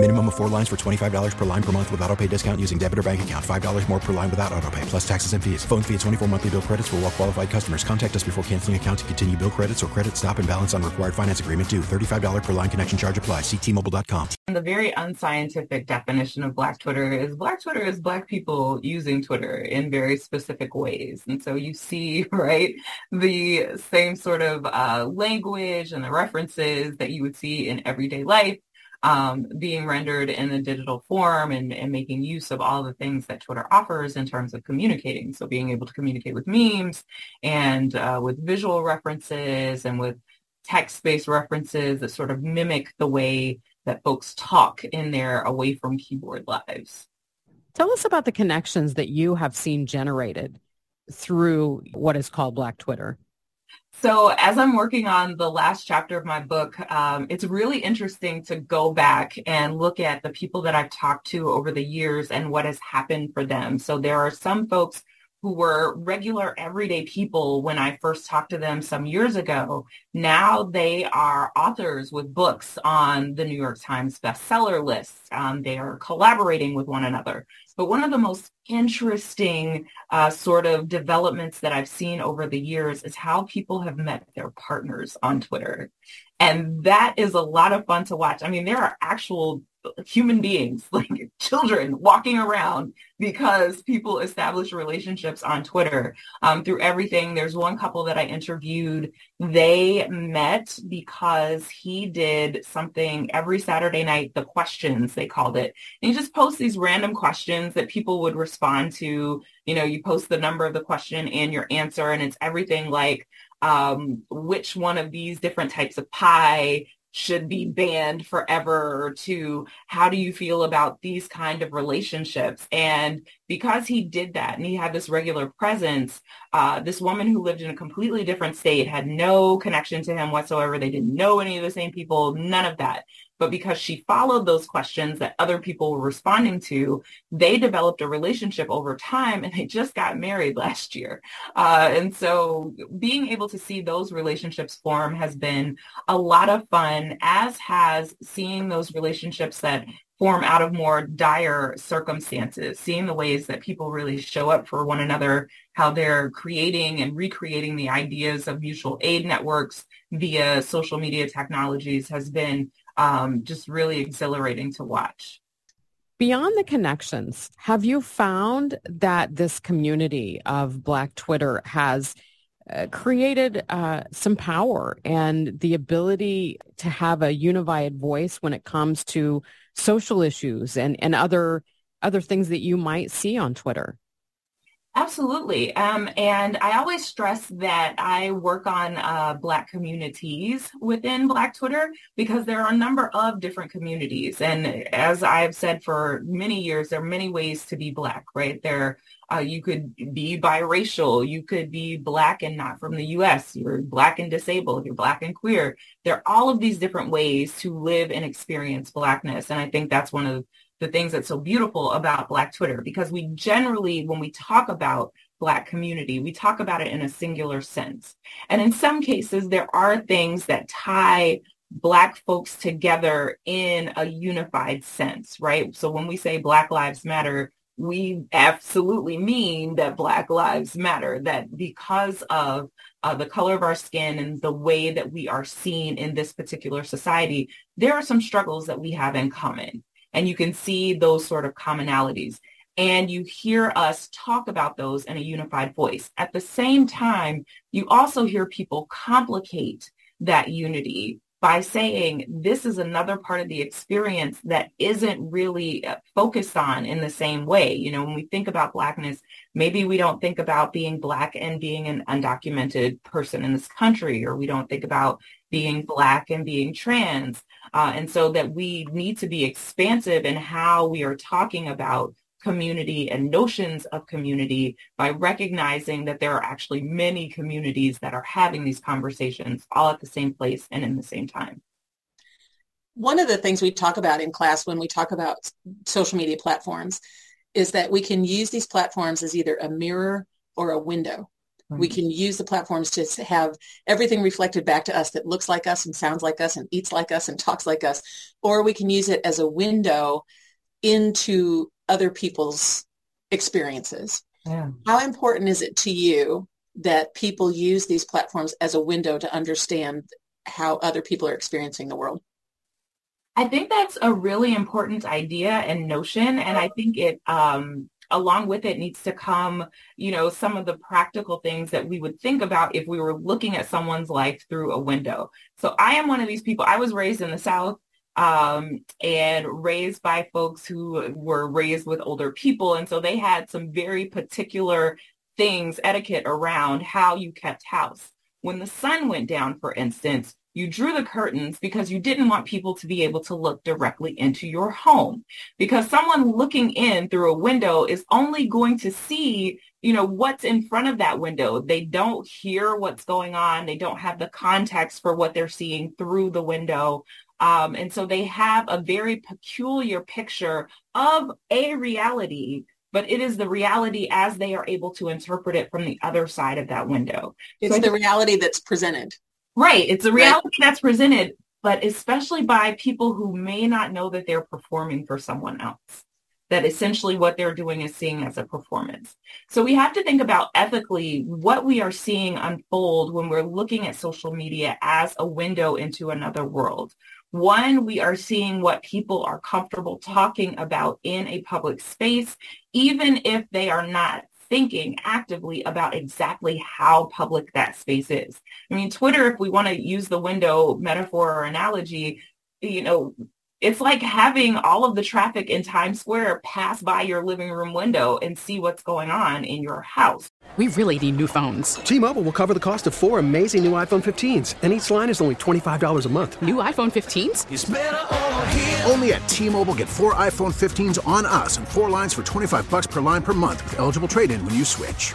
Minimum of four lines for $25 per line per month with auto pay discount using debit or bank account. $5 more per line without auto pay, plus taxes and fees. Phone fee at 24 monthly bill credits for all well qualified customers. Contact us before canceling account to continue bill credits or credit stop and balance on required finance agreement due. $35 per line connection charge apply. Ctmobile.com. And the very unscientific definition of Black Twitter is Black Twitter is Black people using Twitter in very specific ways. And so you see, right, the same sort of uh, language and the references that you would see in everyday life um, being rendered in a digital form and, and making use of all the things that Twitter offers in terms of communicating. So being able to communicate with memes and uh, with visual references and with text-based references that sort of mimic the way that folks talk in their away from keyboard lives. Tell us about the connections that you have seen generated through what is called Black Twitter. So as I'm working on the last chapter of my book, um, it's really interesting to go back and look at the people that I've talked to over the years and what has happened for them. So there are some folks who were regular everyday people when I first talked to them some years ago. Now they are authors with books on the New York Times bestseller list. Um, they are collaborating with one another. But one of the most interesting uh, sort of developments that I've seen over the years is how people have met their partners on Twitter. And that is a lot of fun to watch. I mean, there are actual human beings, like children walking around because people establish relationships on Twitter um, through everything. There's one couple that I interviewed. They met because he did something every Saturday night, the questions, they called it. And he just posts these random questions that people would respond to. You know, you post the number of the question and your answer, and it's everything like, um, which one of these different types of pie should be banned forever to how do you feel about these kind of relationships? And because he did that and he had this regular presence uh, this woman who lived in a completely different state had no connection to him whatsoever. They didn't know any of the same people none of that but because she followed those questions that other people were responding to, they developed a relationship over time and they just got married last year. Uh, and so being able to see those relationships form has been a lot of fun, as has seeing those relationships that form out of more dire circumstances, seeing the ways that people really show up for one another, how they're creating and recreating the ideas of mutual aid networks via social media technologies has been um, just really exhilarating to watch. Beyond the connections, have you found that this community of Black Twitter has uh, created uh, some power and the ability to have a unified voice when it comes to social issues and, and other other things that you might see on Twitter? Absolutely. Um, and I always stress that I work on uh, Black communities within Black Twitter because there are a number of different communities. And as I've said for many years, there are many ways to be Black, right? There, uh, you could be biracial. You could be Black and not from the U.S. You're Black and disabled. You're Black and queer. There are all of these different ways to live and experience Blackness. And I think that's one of the things that's so beautiful about Black Twitter because we generally, when we talk about Black community, we talk about it in a singular sense. And in some cases, there are things that tie Black folks together in a unified sense, right? So when we say Black Lives Matter, we absolutely mean that Black Lives Matter, that because of uh, the color of our skin and the way that we are seen in this particular society, there are some struggles that we have in common and you can see those sort of commonalities. And you hear us talk about those in a unified voice. At the same time, you also hear people complicate that unity by saying this is another part of the experience that isn't really uh, focused on in the same way. You know, when we think about blackness, maybe we don't think about being black and being an undocumented person in this country, or we don't think about being black and being trans. Uh, and so that we need to be expansive in how we are talking about community and notions of community by recognizing that there are actually many communities that are having these conversations all at the same place and in the same time. one of the things we talk about in class when we talk about social media platforms is that we can use these platforms as either a mirror or a window. We can use the platforms to have everything reflected back to us that looks like us and sounds like us and eats like us and talks like us. Or we can use it as a window into other people's experiences. Yeah. How important is it to you that people use these platforms as a window to understand how other people are experiencing the world? I think that's a really important idea and notion. And I think it, um, along with it needs to come, you know, some of the practical things that we would think about if we were looking at someone's life through a window. So I am one of these people. I was raised in the South um, and raised by folks who were raised with older people. And so they had some very particular things, etiquette around how you kept house. When the sun went down, for instance, you drew the curtains because you didn't want people to be able to look directly into your home because someone looking in through a window is only going to see you know what's in front of that window they don't hear what's going on they don't have the context for what they're seeing through the window um, and so they have a very peculiar picture of a reality but it is the reality as they are able to interpret it from the other side of that window. It's so the reality that's presented. Right. It's a reality right. that's presented, but especially by people who may not know that they're performing for someone else. That essentially what they're doing is seeing as a performance. So we have to think about ethically what we are seeing unfold when we're looking at social media as a window into another world. One, we are seeing what people are comfortable talking about in a public space, even if they are not thinking actively about exactly how public that space is. I mean, Twitter, if we want to use the window metaphor or analogy, you know, it's like having all of the traffic in Times Square pass by your living room window and see what's going on in your house. We really need new phones. T-Mobile will cover the cost of four amazing new iPhone 15s, and each line is only $25 a month. New iPhone 15s? Only at T-Mobile get four iPhone 15s on us and four lines for 25 bucks per line per month with eligible trade-in when you switch.